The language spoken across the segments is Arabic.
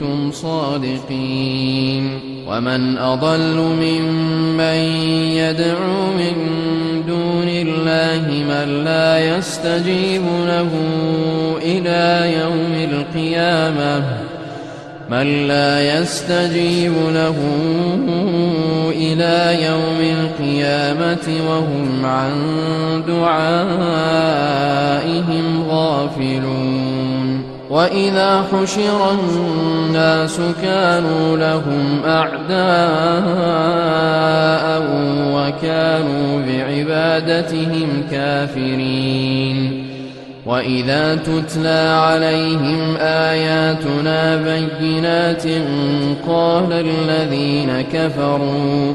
كنتم صادقين ومن أضل ممن يدعو من دون الله من لا يستجيب له إلى يوم القيامة من لا يستجيب له إلى يوم القيامة وهم عن دعائهم غافلون وإذا حشر الناس كانوا لهم أعداء وكانوا بعبادتهم كافرين. وإذا تتلى عليهم آياتنا بينات قال الذين كفروا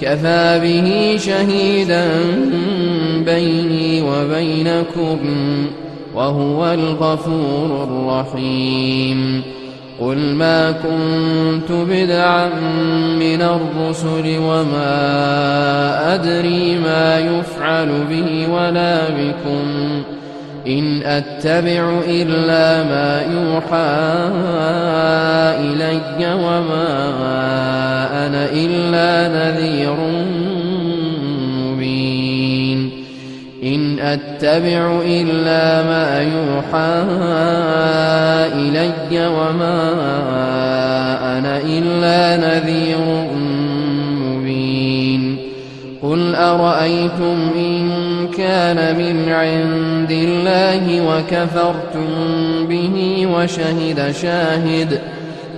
كفى به شهيدا بيني وبينكم وهو الغفور الرحيم. قل ما كنت بدعا من الرسل وما أدري ما يفعل به ولا بكم. إن أتبع إلا ما يوحى إلي وما إلا نذير مبين. إن أتبع إلا ما يوحى إلي وما أنا إلا نذير مبين. قل أرأيتم إن كان من عند الله وكفرتم به وشهد شاهد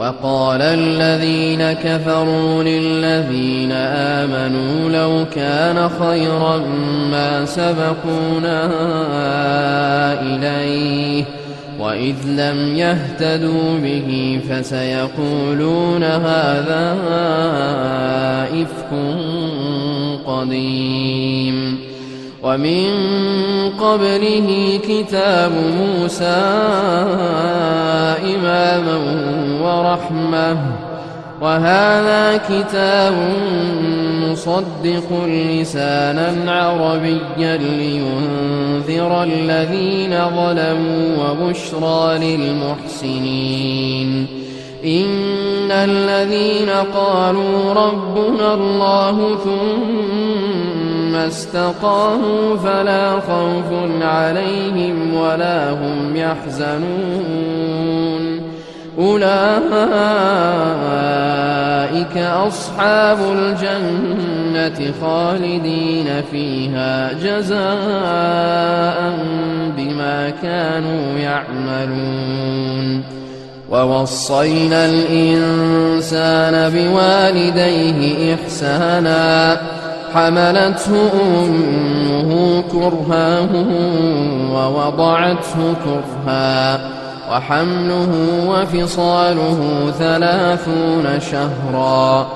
وقال الذين كفروا للذين آمنوا لو كان خيرا ما سبقونا إليه وإذ لم يهتدوا به فسيقولون هذا إفك قديم ومن قبله كتاب موسى إماما ورحمة. وهذا كتاب مصدق لسانا عربيا لينذر الذين ظلموا وبشرى للمحسنين. إن الذين قالوا ربنا الله ثم استقاموا فلا خوف عليهم ولا هم يحزنون. أولئك أصحاب الجنة خالدين فيها جزاء بما كانوا يعملون. ووصينا الإنسان بوالديه إحسانا. حملته أمه كرها ووضعته كرها وحمله وفصاله ثلاثون شهرا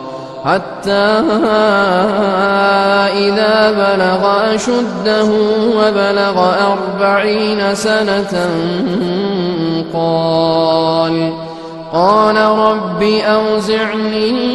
حتى إذا بلغ أشده وبلغ أربعين سنة قال قال رب أوزعني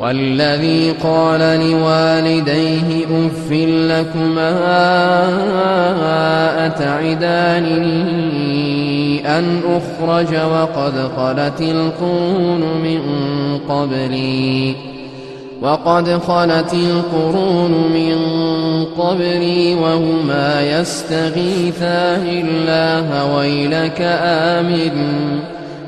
والذي قال لوالديه أف لكما أتعدانني أن أخرج وقد خلت القرون من قبلي وقد خلت القرون من قبلي وهما يستغيثان الله ويلك آمن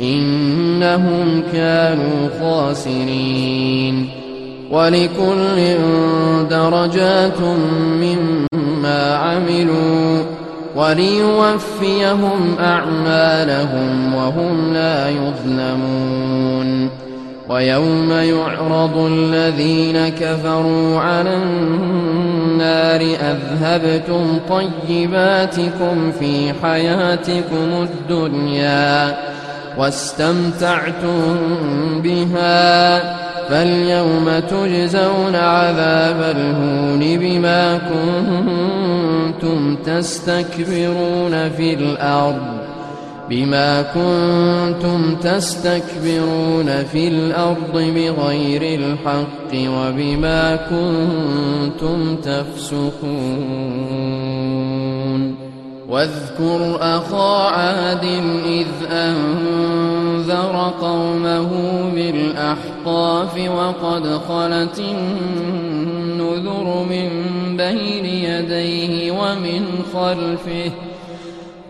إنهم كانوا خاسرين. ولكل درجات مما عملوا وليوفيهم أعمالهم وهم لا يظلمون. ويوم يعرض الذين كفروا على النار أذهبتم طيباتكم في حياتكم الدنيا واستمتعتم بها فاليوم تجزون عذاب الهون بما كنتم تستكبرون في الأرض بما كنتم تستكبرون في الأرض بغير الحق وبما كنتم تفسقون واذكر أخا عاد إذ أنذر قومه بالأحقاف وقد خلت النذر من بين يديه ومن خلفه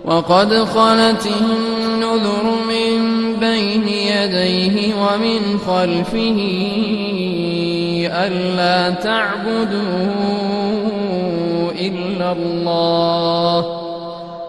وقد خلت النذر من بين يديه ومن خلفه ألا تعبدوا إلا الله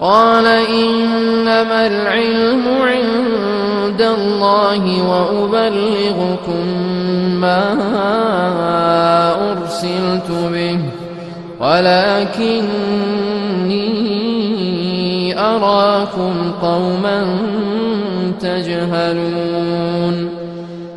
قال إنما العلم عند الله وأبلغكم ما أرسلت به ولكني أراكم قوما تجهلون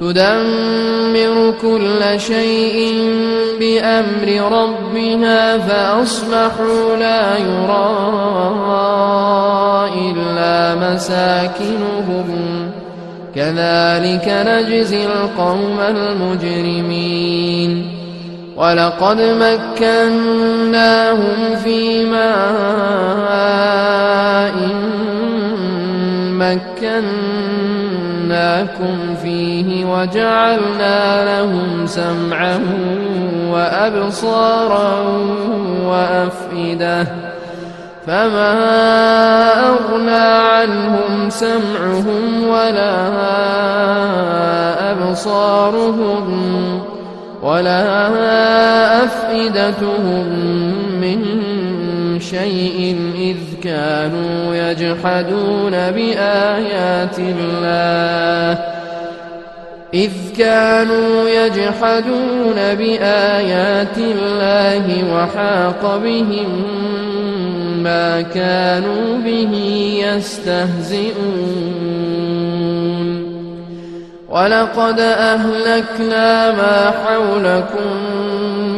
تدمر كل شيء بأمر ربها فأصبحوا لا يرى إلا مساكنهم. كذلك نجزي القوم المجرمين. ولقد مكناهم في ماء مكناكم فيه وجعلنا لهم سمعا وأبصارا وأفئدة فما أغنى عنهم سمعهم ولا أبصارهم ولا أفئدتهم من شيء إذ كانوا يجحدون بآيات الله. إذ كانوا يجحدون بآيات الله وحاق بهم ما كانوا به يستهزئون. ولقد أهلكنا ما حولكم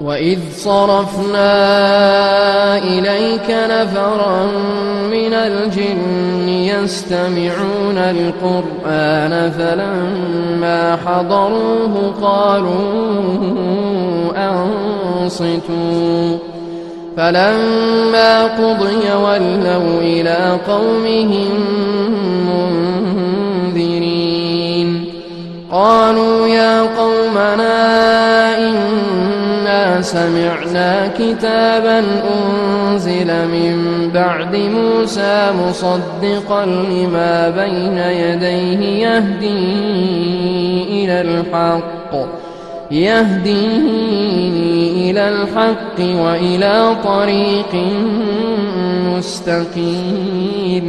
وإذ صرفنا إليك نفرا من الجن يستمعون القرآن فلما حضروه قالوا أنصتوا فلما قضي ولوا إلى قومهم منذرين قالوا يا قومنا إنا سمعنا كتابا أنزل من بعد موسى مصدقا لما بين يديه يهدي إلى الحق. يهدي إلى الحق وإلى طريق مستقيم.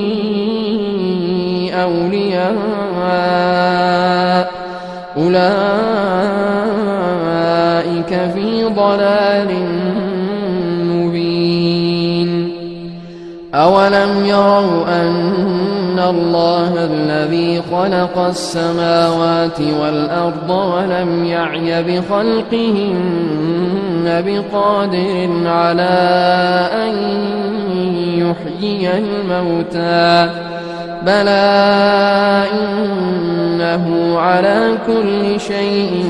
أولياء. أولئك في ضلال مبين. أولم يروا أن الله الذي خلق السماوات والأرض ولم يعي بخلقهن بقادر على أن يحيي الموتى. بلى إنه على كل شيء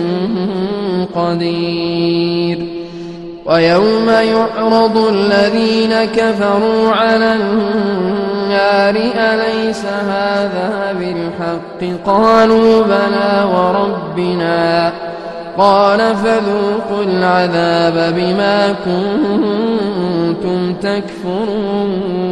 قدير ويوم يعرض الذين كفروا على النار أليس هذا بالحق قالوا بلى وربنا قال فذوقوا العذاب بما كنتم تكفرون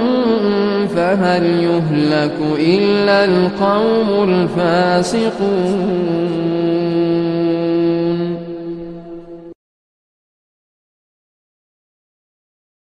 فهل يهلك إلا القوم الفاسقون